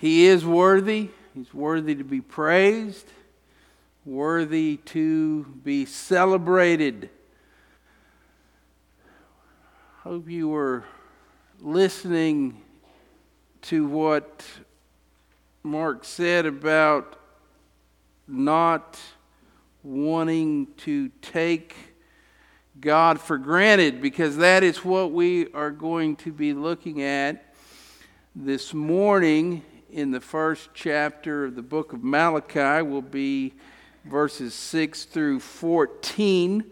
He is worthy. He's worthy to be praised, worthy to be celebrated. Hope you were listening to what Mark said about not wanting to take God for granted, because that is what we are going to be looking at this morning in the first chapter of the book of Malachi. Will be verses 6 through 14.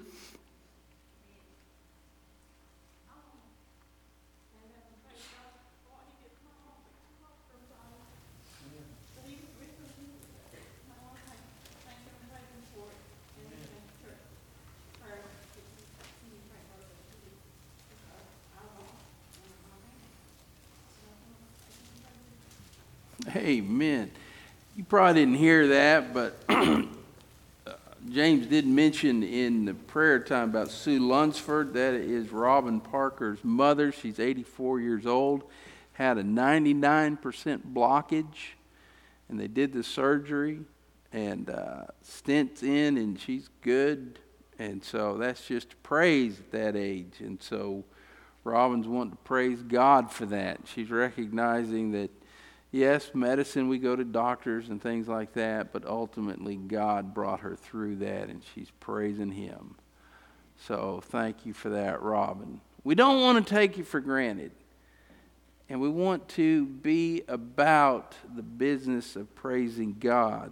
Amen. You probably didn't hear that, but James did mention in the prayer time about Sue Lunsford. That is Robin Parker's mother. She's 84 years old, had a 99% blockage, and they did the surgery and uh, stents in, and she's good. And so that's just praise at that age. And so Robin's wanting to praise God for that. She's recognizing that yes, medicine, we go to doctors and things like that, but ultimately God brought her through that and she's praising Him. So thank you for that, Robin. We don't want to take you for granted. And we want to be about the business of praising God.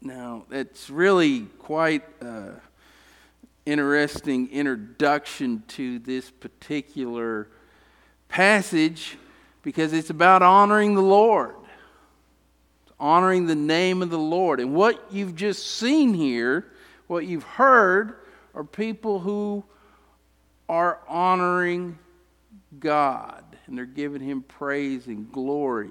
Now, it's really quite an interesting introduction to this particular passage because it's about honoring the Lord, it's honoring the name of the Lord. And what you've just seen here, what you've heard, are people who are honoring God and they're giving Him praise and glory.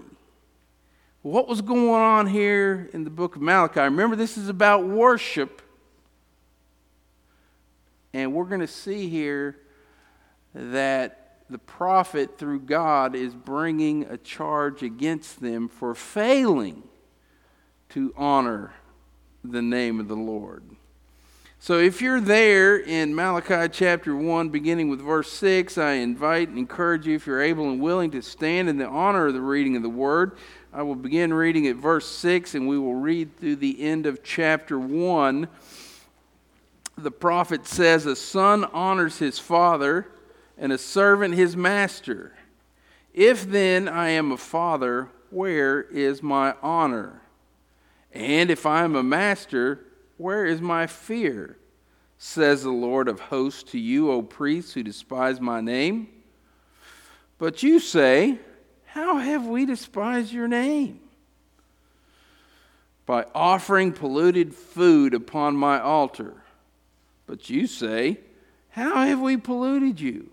What was going on here in the book of Malachi? Remember, this is about worship. And we're going to see here that the prophet, through God, is bringing a charge against them for failing to honor the name of the Lord. So, if you're there in Malachi chapter 1, beginning with verse 6, I invite and encourage you, if you're able and willing, to stand in the honor of the reading of the word. I will begin reading at verse 6, and we will read through the end of chapter 1. The prophet says, A son honors his father and a servant his master. If then I am a father, where is my honor? And if I am a master, where is my fear? Says the Lord of hosts to you, O priests who despise my name. But you say, How have we despised your name? By offering polluted food upon my altar. But you say, How have we polluted you?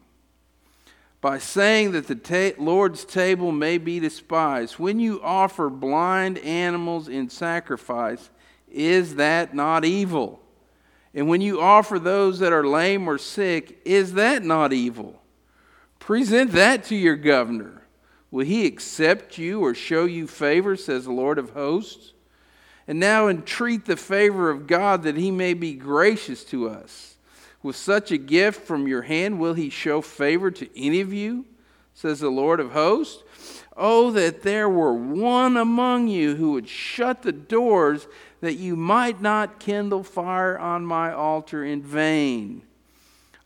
By saying that the ta- Lord's table may be despised. When you offer blind animals in sacrifice, is that not evil? And when you offer those that are lame or sick, is that not evil? Present that to your governor. Will he accept you or show you favor, says the Lord of hosts? And now entreat the favor of God that he may be gracious to us. With such a gift from your hand, will he show favor to any of you? Says the Lord of hosts. Oh, that there were one among you who would shut the doors that you might not kindle fire on my altar in vain.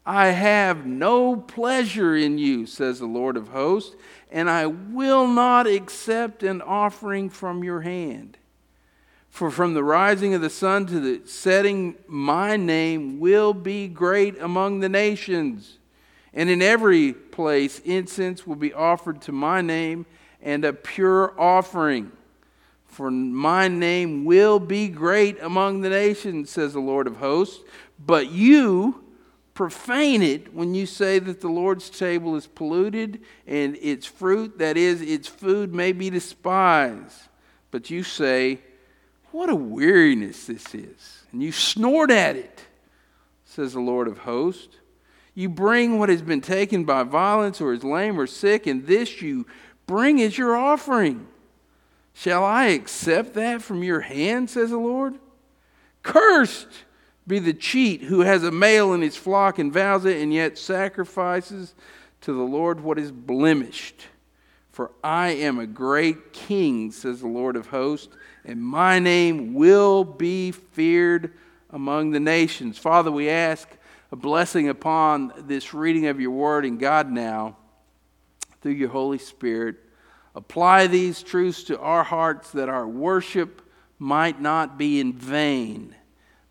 I have no pleasure in you, says the Lord of hosts, and I will not accept an offering from your hand. For from the rising of the sun to the setting, my name will be great among the nations. And in every place, incense will be offered to my name and a pure offering. For my name will be great among the nations, says the Lord of hosts. But you profane it when you say that the Lord's table is polluted and its fruit, that is, its food, may be despised. But you say, what a weariness this is. And you snort at it, says the Lord of hosts. You bring what has been taken by violence or is lame or sick, and this you bring as your offering. Shall I accept that from your hand, says the Lord? Cursed be the cheat who has a male in his flock and vows it, and yet sacrifices to the Lord what is blemished. For I am a great king, says the Lord of hosts, and my name will be feared among the nations. Father, we ask a blessing upon this reading of your word and God now through your Holy Spirit. Apply these truths to our hearts that our worship might not be in vain,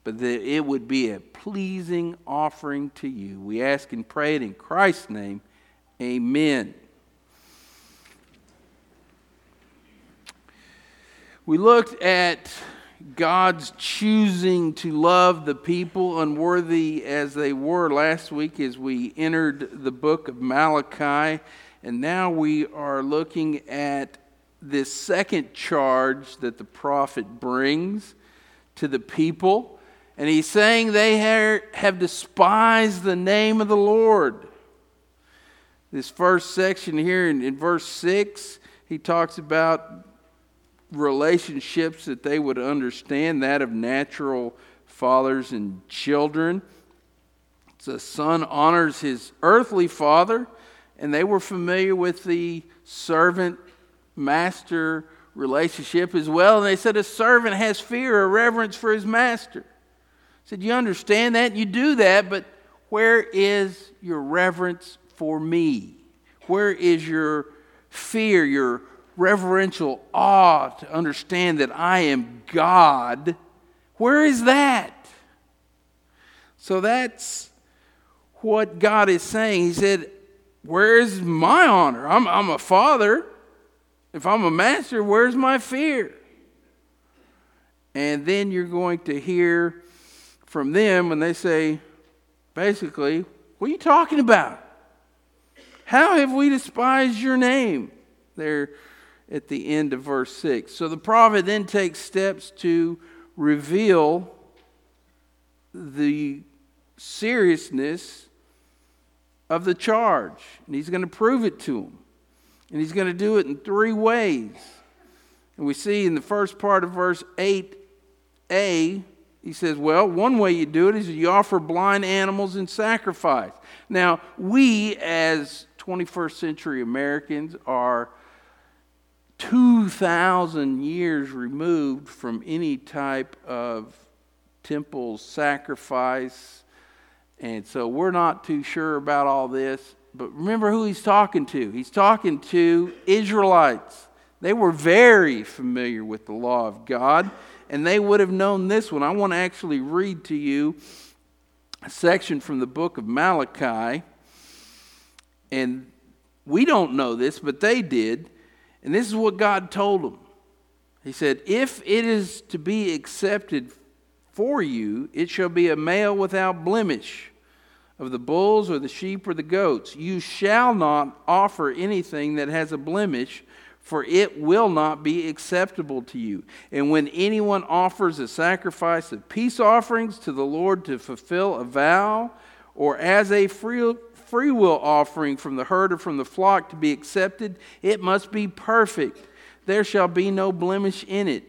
but that it would be a pleasing offering to you. We ask and pray it in Christ's name. Amen. We looked at God's choosing to love the people, unworthy as they were last week as we entered the book of Malachi. And now we are looking at this second charge that the prophet brings to the people. And he's saying they have despised the name of the Lord. This first section here in, in verse 6, he talks about relationships that they would understand that of natural fathers and children. The son honors his earthly father, and they were familiar with the servant master relationship as well. And they said a servant has fear or reverence for his master. I said, You understand that? You do that, but where is your reverence for me? Where is your fear, your reverential awe to understand that I am God, where is that? So that's what God is saying. He said, Where is my honor? I'm, I'm a father. If I'm a master, where's my fear? And then you're going to hear from them when they say, basically, what are you talking about? How have we despised your name? They're at the end of verse 6. So the prophet then takes steps to reveal the seriousness of the charge. And he's going to prove it to him. And he's going to do it in three ways. And we see in the first part of verse 8a, he says, Well, one way you do it is you offer blind animals in sacrifice. Now, we as 21st century Americans are 2,000 years removed from any type of temple sacrifice. And so we're not too sure about all this. But remember who he's talking to. He's talking to Israelites. They were very familiar with the law of God, and they would have known this one. I want to actually read to you a section from the book of Malachi. And we don't know this, but they did. And this is what God told them. He said, If it is to be accepted for you, it shall be a male without blemish of the bulls or the sheep or the goats. You shall not offer anything that has a blemish, for it will not be acceptable to you. And when anyone offers a sacrifice of peace offerings to the Lord to fulfill a vow, or as a free, free will offering from the herd or from the flock to be accepted, it must be perfect. There shall be no blemish in it.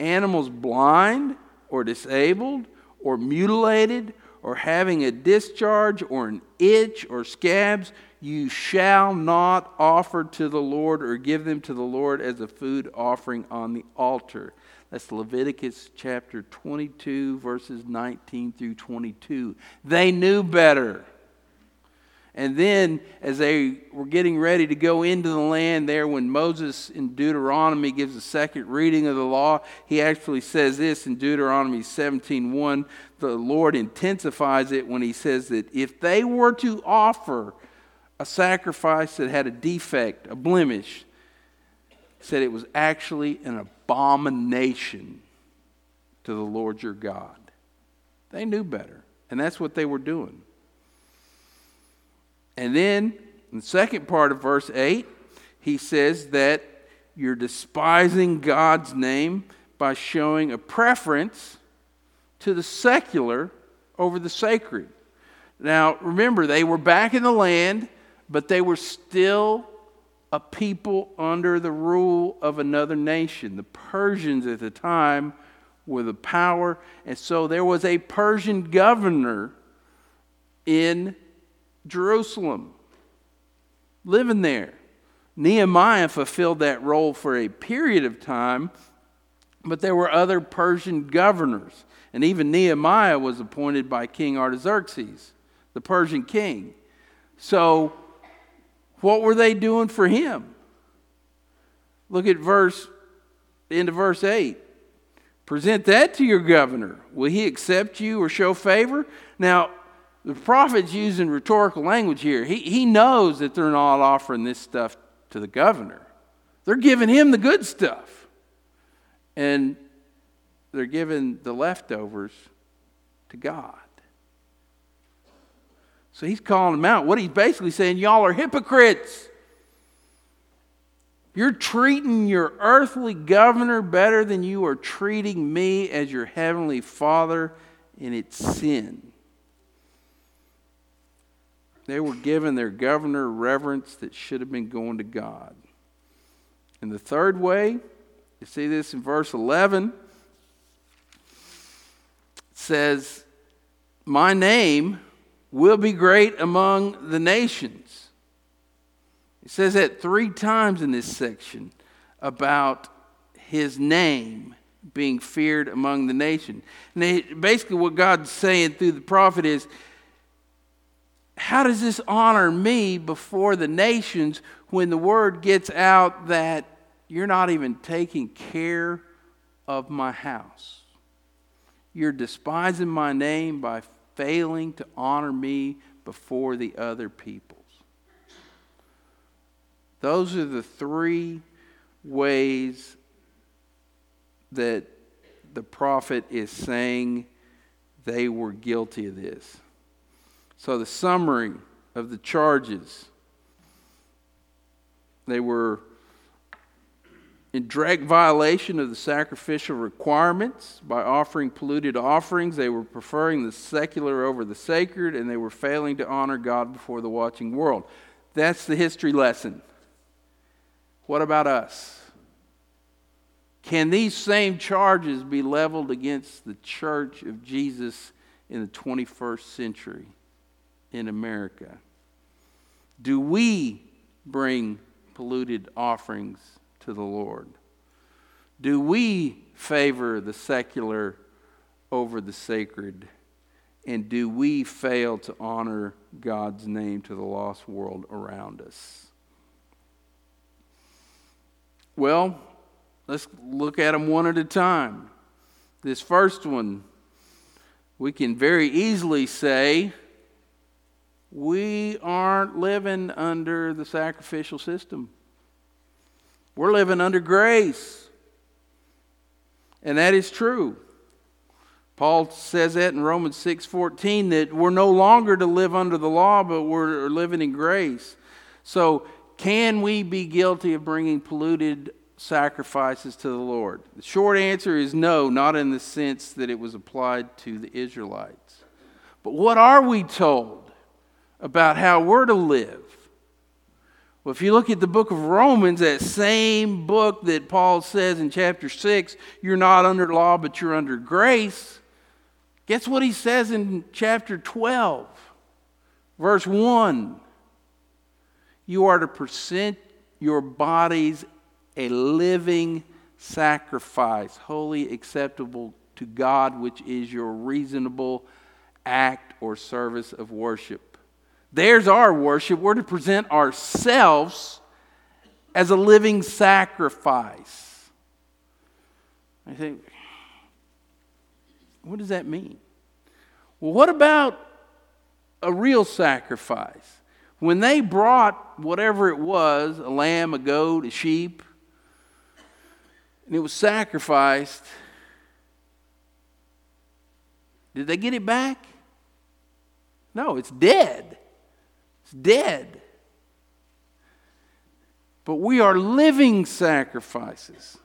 Animals blind or disabled or mutilated or having a discharge or an itch or scabs, you shall not offer to the Lord or give them to the Lord as a food offering on the altar. That's Leviticus chapter 22, verses 19 through 22. They knew better. And then, as they were getting ready to go into the land there, when Moses in Deuteronomy gives a second reading of the law, he actually says this in Deuteronomy 17:1. The Lord intensifies it when he says that if they were to offer a sacrifice that had a defect, a blemish, said it was actually an abomination to the Lord your God. They knew better, and that's what they were doing. And then in the second part of verse 8, he says that you're despising God's name by showing a preference to the secular over the sacred. Now, remember, they were back in the land, but they were still a people under the rule of another nation. The Persians at the time were the power, and so there was a Persian governor in Jerusalem living there. Nehemiah fulfilled that role for a period of time, but there were other Persian governors. And even Nehemiah was appointed by King Artaxerxes, the Persian king. So, what were they doing for him? Look at verse, into verse 8. Present that to your governor. Will he accept you or show favor? Now, the prophet's using rhetorical language here. He, he knows that they're not offering this stuff to the governor, they're giving him the good stuff. And they're giving the leftovers to God. So he's calling them out. What he's basically saying, y'all are hypocrites. You're treating your earthly governor better than you are treating me as your heavenly father, and it's sin. They were giving their governor reverence that should have been going to God. And the third way, you see this in verse 11, says, My name will be great among the nations. It says that three times in this section about his name being feared among the nation. And basically, what God's saying through the prophet is, how does this honor me before the nations when the word gets out that you're not even taking care of my house? You're despising my name by failing to honor me before the other peoples. Those are the three ways that the prophet is saying they were guilty of this. So, the summary of the charges they were in direct violation of the sacrificial requirements by offering polluted offerings. They were preferring the secular over the sacred, and they were failing to honor God before the watching world. That's the history lesson. What about us? Can these same charges be leveled against the church of Jesus in the 21st century? In America? Do we bring polluted offerings to the Lord? Do we favor the secular over the sacred? And do we fail to honor God's name to the lost world around us? Well, let's look at them one at a time. This first one, we can very easily say we aren't living under the sacrificial system. We're living under grace. And that is true. Paul says that in Romans 6:14 that we're no longer to live under the law but we're living in grace. So, can we be guilty of bringing polluted sacrifices to the Lord? The short answer is no, not in the sense that it was applied to the Israelites. But what are we told? About how we're to live. Well, if you look at the book of Romans, that same book that Paul says in chapter 6, you're not under law, but you're under grace. Guess what he says in chapter 12, verse 1? You are to present your bodies a living sacrifice, holy, acceptable to God, which is your reasonable act or service of worship. There's our worship. We're to present ourselves as a living sacrifice. I think, what does that mean? Well, what about a real sacrifice? When they brought whatever it was a lamb, a goat, a sheep and it was sacrificed, did they get it back? No, it's dead dead. But we are living sacrifices.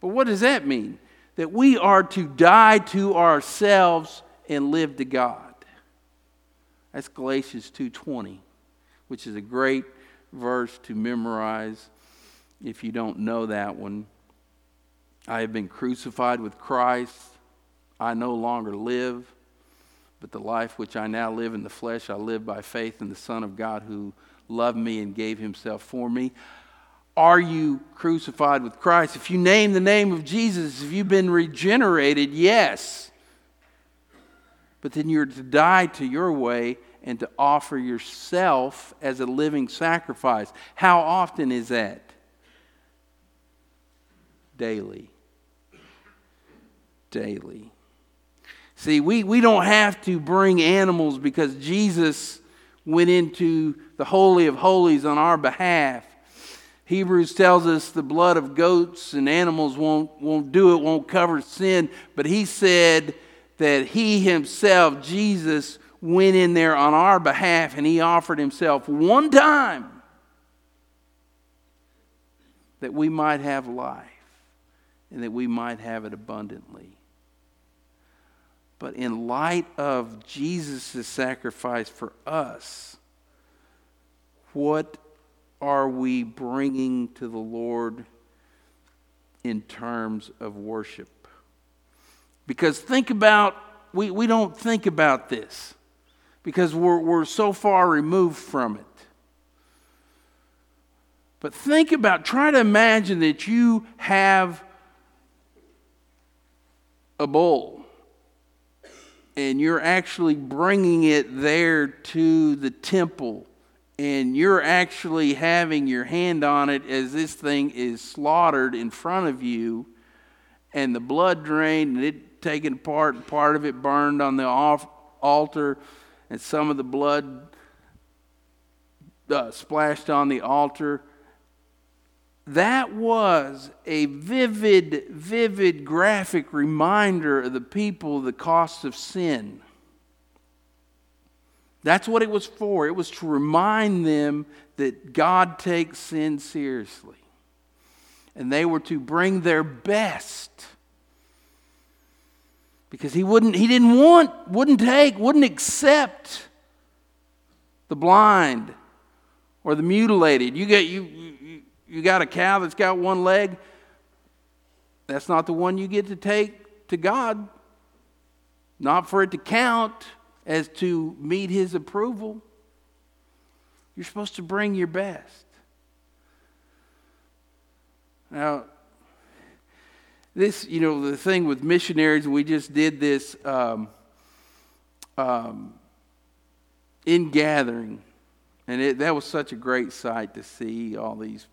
But what does that mean? That we are to die to ourselves and live to God. That's Galatians 2:20, which is a great verse to memorize if you don't know that one. I have been crucified with Christ. I no longer live, but the life which I now live in the flesh, I live by faith in the Son of God who loved me and gave himself for me. Are you crucified with Christ? If you name the name of Jesus, have you've been regenerated, yes. But then you're to die to your way and to offer yourself as a living sacrifice. How often is that? Daily. Daily. See, we, we don't have to bring animals because Jesus went into the Holy of Holies on our behalf. Hebrews tells us the blood of goats and animals won't, won't do it, won't cover sin. But he said that he himself, Jesus, went in there on our behalf and he offered himself one time that we might have life and that we might have it abundantly. But in light of Jesus' sacrifice for us, what are we bringing to the Lord in terms of worship? Because think about, we, we don't think about this because we're, we're so far removed from it. But think about, try to imagine that you have a bowl and you're actually bringing it there to the temple and you're actually having your hand on it as this thing is slaughtered in front of you, and the blood drained and it taken apart, and part of it burned on the altar, and some of the blood uh, splashed on the altar. That was a vivid, vivid, graphic reminder of the people the cost of sin. That's what it was for. It was to remind them that God takes sin seriously. And they were to bring their best. Because he wouldn't he didn't want, wouldn't take, wouldn't accept the blind or the mutilated. You get you, you got a cow that's got one leg. That's not the one you get to take to God. Not for it to count as to meet his approval. You're supposed to bring your best. Now, this, you know, the thing with missionaries, we just did this um, um, in gathering, and it, that was such a great sight to see all these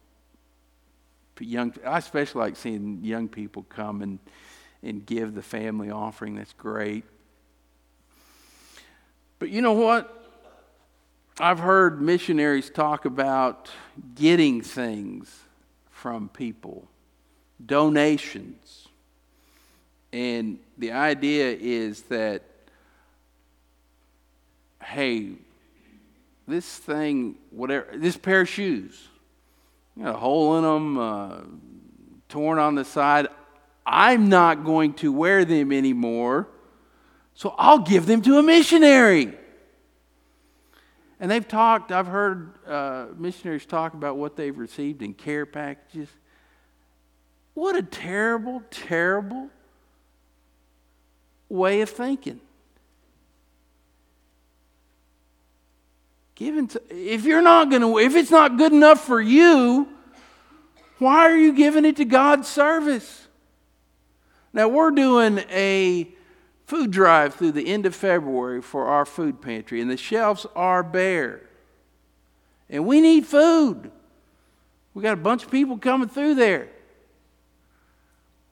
young. I especially like seeing young people come and and give the family offering. That's great. But you know what? I've heard missionaries talk about getting things from people, donations. And the idea is that, hey, this thing, whatever, this pair of shoes, got a hole in them, uh, torn on the side. I'm not going to wear them anymore so I'll give them to a missionary. And they've talked, I've heard uh, missionaries talk about what they've received in care packages. What a terrible, terrible way of thinking. Given to, if you're not going to, if it's not good enough for you, why are you giving it to God's service? Now we're doing a food drive through the end of February for our food pantry, and the shelves are bare. And we need food. We got a bunch of people coming through there.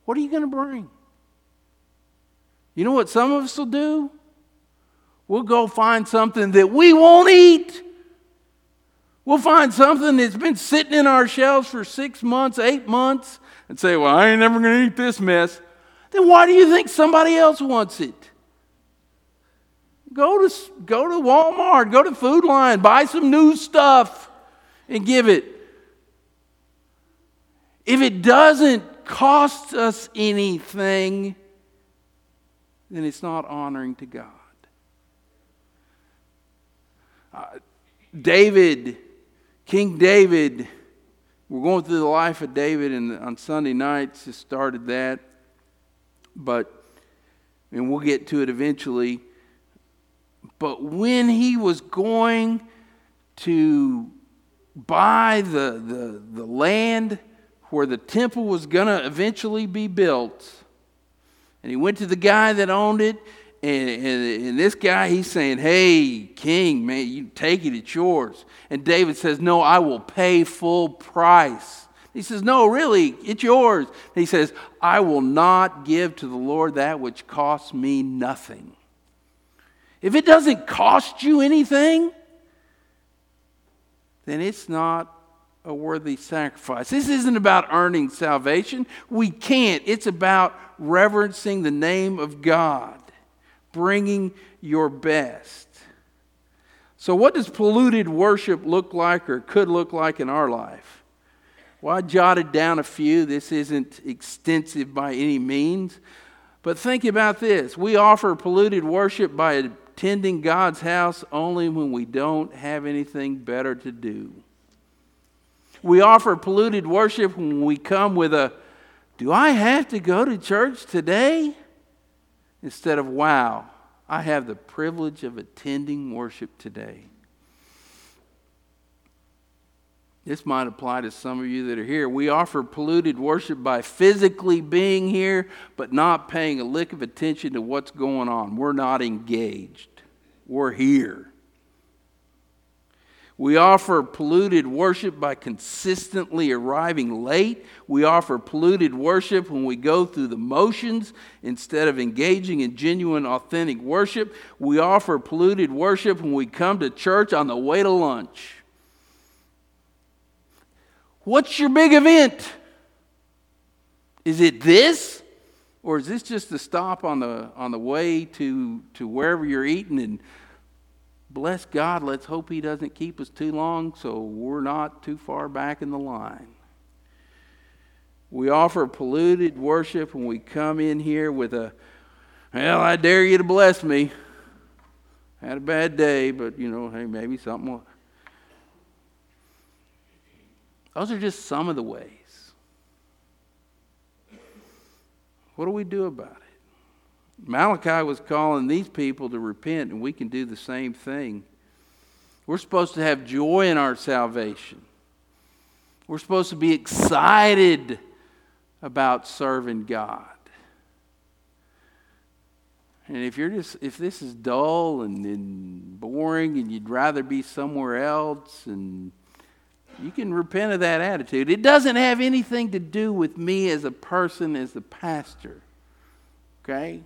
What are you going to bring? You know what some of us will do? We'll go find something that we won't eat. We'll find something that's been sitting in our shelves for six months, eight months, and say, Well, I ain't never going to eat this mess then why do you think somebody else wants it? Go to, go to Walmart, go to Food Lion, buy some new stuff and give it. If it doesn't cost us anything, then it's not honoring to God. Uh, David King David, we're going through the life of David, and on Sunday nights, just started that. But, and we'll get to it eventually. But when he was going to buy the, the, the land where the temple was going to eventually be built, and he went to the guy that owned it, and, and, and, this guy, he's saying, Hey, king, man, you take it, it's yours. And David says, No, I will pay full price. He says, No, really, it's yours. And he says, I will not give to the Lord that which costs me nothing. If it doesn't cost you anything, then it's not a worthy sacrifice. This isn't about earning salvation. We can't. It's about reverencing the name of God bringing your best. So, what does polluted worship look like or could look like in our life? Well, I jotted down a few. This isn't extensive by any means. But think about this we offer polluted worship by attending God's house only when we don't have anything better to do. We offer polluted worship when we come with a, Do I have to go to church today? Instead of, wow, I have the privilege of attending worship today. This might apply to some of you that are here. We offer polluted worship by physically being here, but not paying a lick of attention to what's going on. We're not engaged. We're here. We offer polluted worship by consistently arriving late. We offer polluted worship when we go through the motions instead of engaging in genuine, authentic worship. We offer polluted worship when we come to church on the way to lunch. What's your big event? Is it this? Or is this just a stop on the, on the way to, to wherever you're eating and bless God, let's hope He doesn't keep us too long so we're not too far back in the line. We offer polluted worship when we come in here with a, well, I dare you to bless me. Had a bad day, but you know, hey, maybe something will. Those are just some of the ways. What do we do about it? Malachi was calling these people to repent, and we can do the same thing. We're supposed to have joy in our salvation. We're supposed to be excited about serving God. And if you're just if this is dull and, and boring and you'd rather be somewhere else and you can repent of that attitude. It doesn't have anything to do with me as a person, as a pastor. Okay?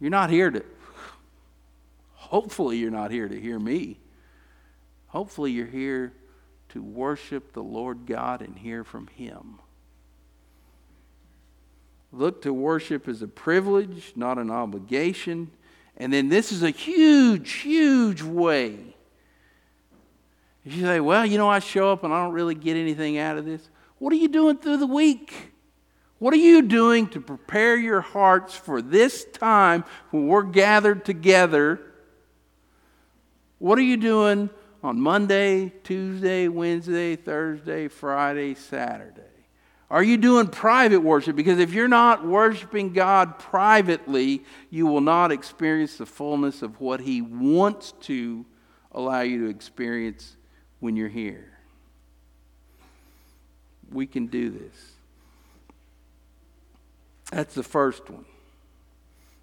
You're not here to, hopefully, you're not here to hear me. Hopefully, you're here to worship the Lord God and hear from Him. Look to worship as a privilege, not an obligation. And then this is a huge, huge way. If you say, well, you know, I show up and I don't really get anything out of this, what are you doing through the week? What are you doing to prepare your hearts for this time when we're gathered together? What are you doing on Monday, Tuesday, Wednesday, Thursday, Friday, Saturday? Are you doing private worship? Because if you're not worshiping God privately, you will not experience the fullness of what He wants to allow you to experience when you're here. We can do this. That's the first one.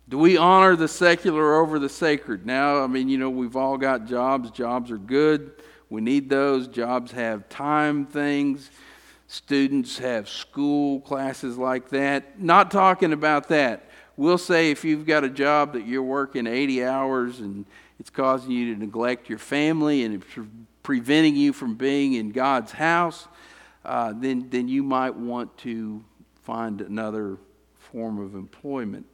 Do we honor the secular over the sacred? Now, I mean, you know, we've all got jobs. Jobs are good. We need those. Jobs have time things. Students have school classes like that. Not talking about that. We'll say if you've got a job that you're working 80 hours and it's causing you to neglect your family and it's preventing you from being in God's house, uh, then, then you might want to find another form of employment.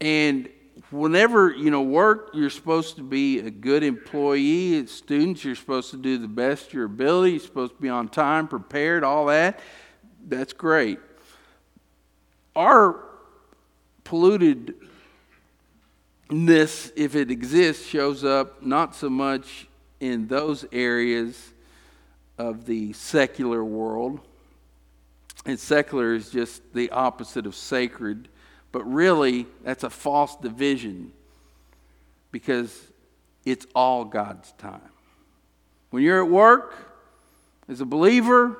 And whenever you know work you're supposed to be a good employee students you're supposed to do the best your ability you're supposed to be on time prepared all that that's great our pollutedness if it exists shows up not so much in those areas of the secular world. And secular is just the opposite of sacred. But really, that's a false division because it's all God's time. When you're at work as a believer,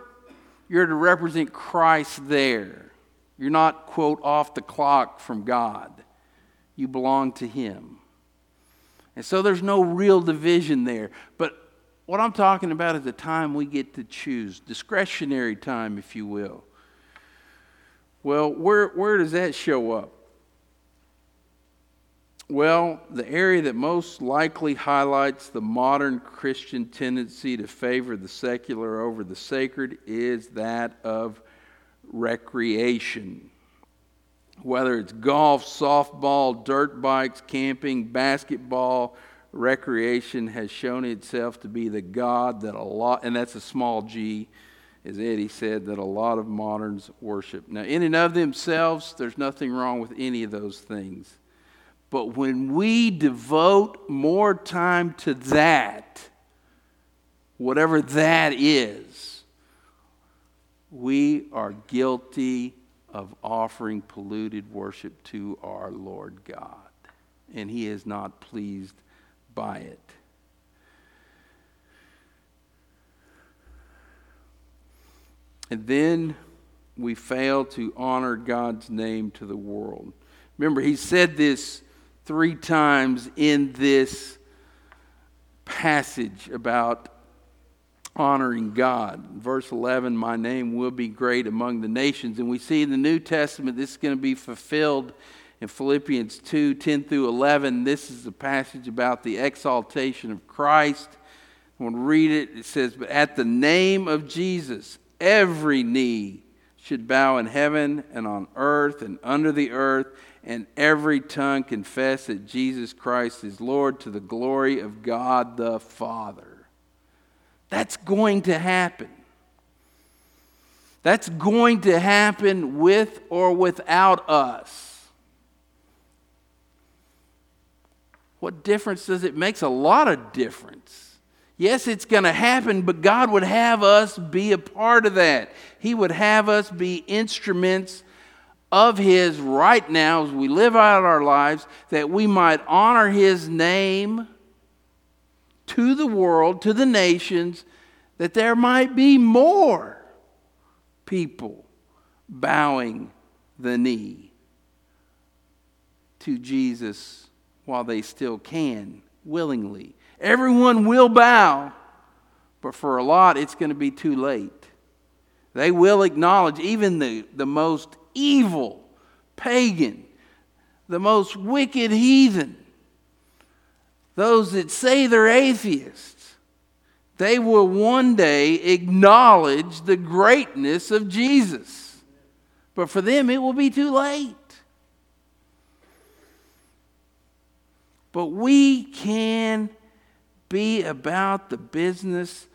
you're to represent Christ there. You're not, quote, off the clock from God. You belong to Him. And so there's no real division there. But what I'm talking about is the time we get to choose, discretionary time, if you will. Well, where, where does that show up? Well, the area that most likely highlights the modern Christian tendency to favor the secular over the sacred is that of recreation. Whether it's golf, softball, dirt bikes, camping, basketball, recreation has shown itself to be the God that a lot, and that's a small g, as Eddie said, that a lot of moderns worship. Now, in and of themselves, there's nothing wrong with any of those things. But when we devote more time to that, whatever that is, we are guilty of offering polluted worship to our Lord God. And He is not pleased by it. And then we fail to honor God's name to the world. Remember, He said this three times in this passage about honoring God. Verse 11, my name will be great among the nations. And we see in the New Testament this is going to be fulfilled in Philippians 2 10 through 11. This is a passage about the exaltation of Christ. I want to read it. It says, But at the name of Jesus, every knee should bow in heaven and on earth and under the earth and every tongue confess that Jesus Christ is Lord to the glory of God the Father. That's going to happen. That's going to happen with or without us. What difference does it make? A lot of difference. Yes, it's going to happen, but God would have us be a part of that. He would have us be instruments of His right now as we live out our lives, that we might honor His name to the world, to the nations, that there might be more people bowing the knee to Jesus while they still can, willingly. Everyone will bow, but for a lot, it's going to be too late. They will acknowledge, even the, the most evil pagan, the most wicked heathen, those that say they're atheists, they will one day acknowledge the greatness of Jesus. But for them, it will be too late. But we can be about the business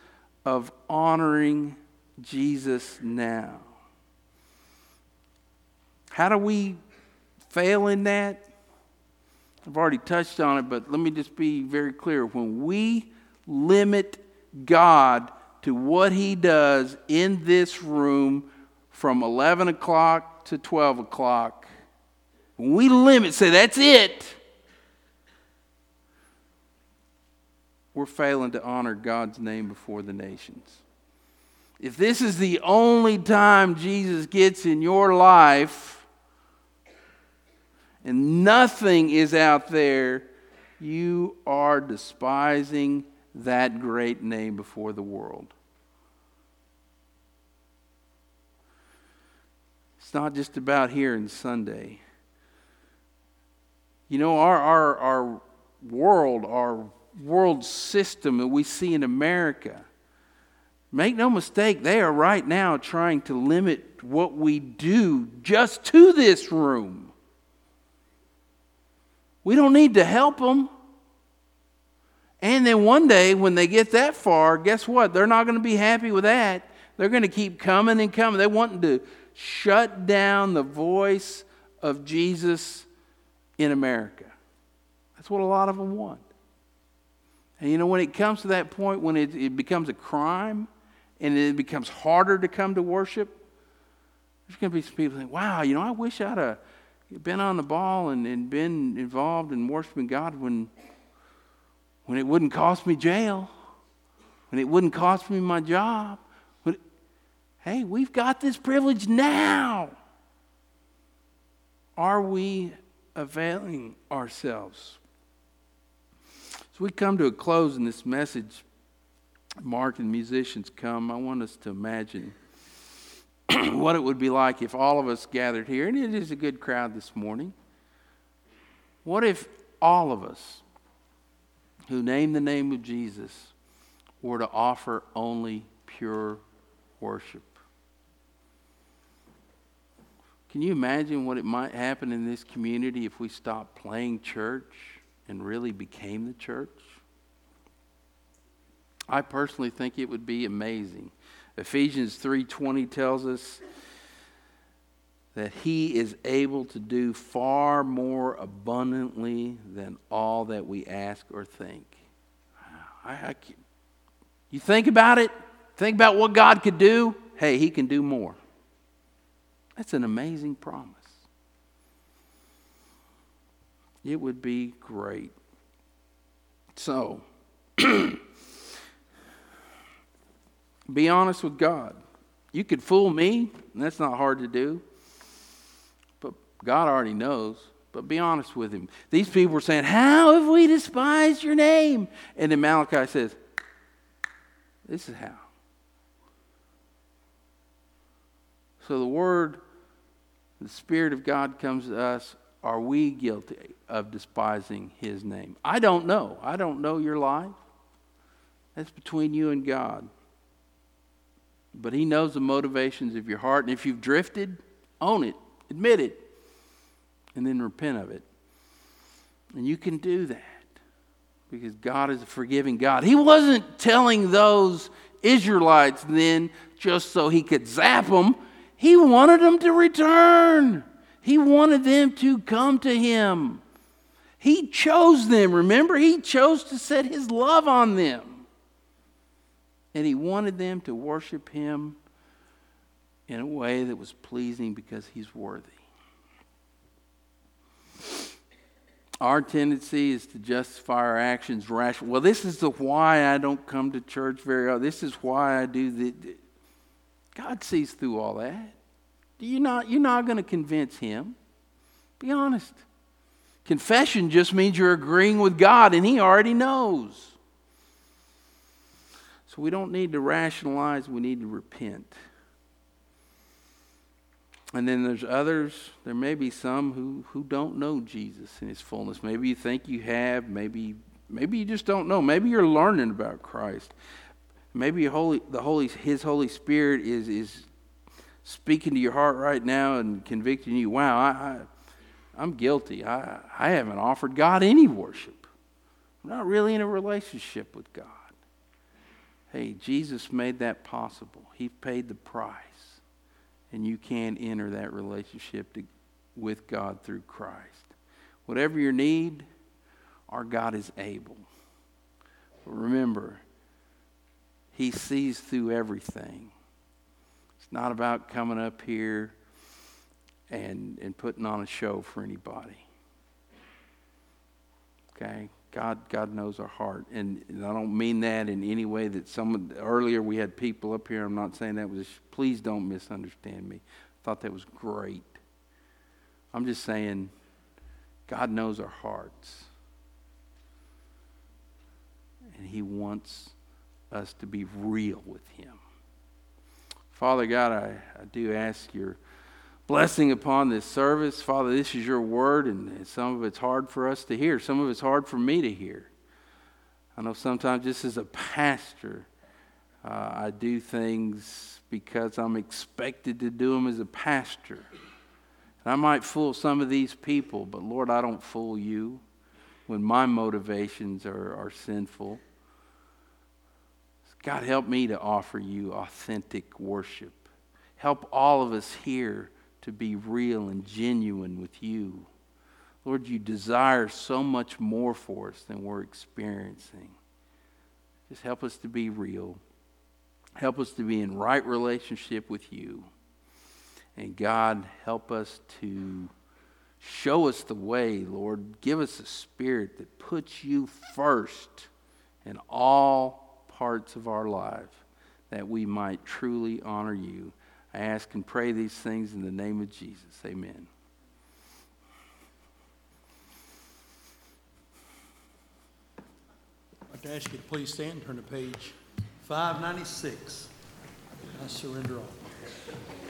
of honoring Jesus now. How do we fail in that? I've already touched on it, but let me just be very clear. When we limit God to what He does in this room from 11 o'clock to 12 o'clock, when we limit, say that's it, we're failing to honor God's name before the nations. If this is the only time Jesus gets in your life, and nothing is out there, you are despising that great name before the world. It's not just about here and Sunday. You know, our, our, our world, our world system that we see in America, make no mistake, they are right now trying to limit what we do just to this room. We don't need to help them. And then one day, when they get that far, guess what? They're not going to be happy with that. They're going to keep coming and coming. They want to shut down the voice of Jesus in America. That's what a lot of them want. And you know, when it comes to that point, when it, it becomes a crime and it becomes harder to come to worship, there's going to be some people think, wow, you know, I wish I'd have been on the ball and, and been involved in worshiping God when, when it wouldn't cost me jail, when it wouldn't cost me my job. When, hey, we've got this privilege now. Are we availing ourselves? We come to a close in this message, Mark and musicians come, I want us to imagine what it would be like if all of us gathered here, and it is a good crowd this morning. What if all of us who name the name of Jesus were to offer only pure worship? Can you imagine what it might happen in this community if we stopped playing church and really became the church? I personally think it would be amazing. Ephesians 3:20 tells us that he is able to do far more abundantly than all that we ask or think. I, I, you think about it, think about what God could do. Hey, he can do more. That's an amazing promise. It would be great. So, be honest with God. You could fool me, and that's not hard to do. But God already knows. But be honest with Him. These people were saying, How have we despised your name? And then Malachi says, This is how. So the Word, the Spirit of God comes to us are we guilty of despising his name? I don't know. I don't know your life. That's between you and God. But he knows the motivations of your heart. And if you've drifted, own it, admit it, and then repent of it. And you can do that because God is a forgiving God. He wasn't telling those Israelites then just so he could zap them, he wanted them to return. He wanted them to come to Him. He chose them, remember? He chose to set His love on them. And He wanted them to worship Him in a way that was pleasing because He's worthy. Our tendency is to justify our actions rationally. Well, this is the why I don't come to church very often. This is why I do the. God sees through all that. You're not, you're not going to convince him. Be honest. Confession just means you're agreeing with God, and he already knows. So we don't need to rationalize, we need to repent. And then there's others, there may be some who, who don't know Jesus in his fullness. Maybe you think you have, maybe, maybe you just don't know. Maybe you're learning about Christ. Maybe Holy, the Holy, his Holy Spirit is, is speaking to your heart right now and convicting you, wow, I, I, am guilty. I, I haven't offered God any worship. I'm not really in a relationship with God. Hey, Jesus made that possible. He paid the price. And you can enter that relationship to, with God through Christ. Whatever your need, our God is able. But remember, He sees through everything not about coming up here and, and putting on a show for anybody. Okay? God, God knows our heart. And, and I don't mean that in any way that someone, earlier we had people up here. I'm not saying that was, please don't misunderstand me. I thought that was great. I'm just saying, God knows our hearts. And He wants us to be real with Him. Father God, I, I do ask your blessing upon this service. Father, this is your word, and some of it's hard for us to hear. Some of it's hard for me to hear. I know sometimes just as a pastor, uh, I do things because I'm expected to do them as a pastor. And I might fool some of these people, but Lord, I don't fool you when my motivations are, are sinful. God, help me to offer you authentic worship. Help all of us here to be real and genuine with you. Lord, you desire so much more for us than we're experiencing. Just help us to be real. Help us to be in right relationship with you. And God, help us to show us the way, Lord. Give us a spirit that puts you first in all parts of our life that we might truly honor you. I ask and pray these things in the name of Jesus. Amen. I'd like to ask you to please stand and turn to page 596. I surrender all.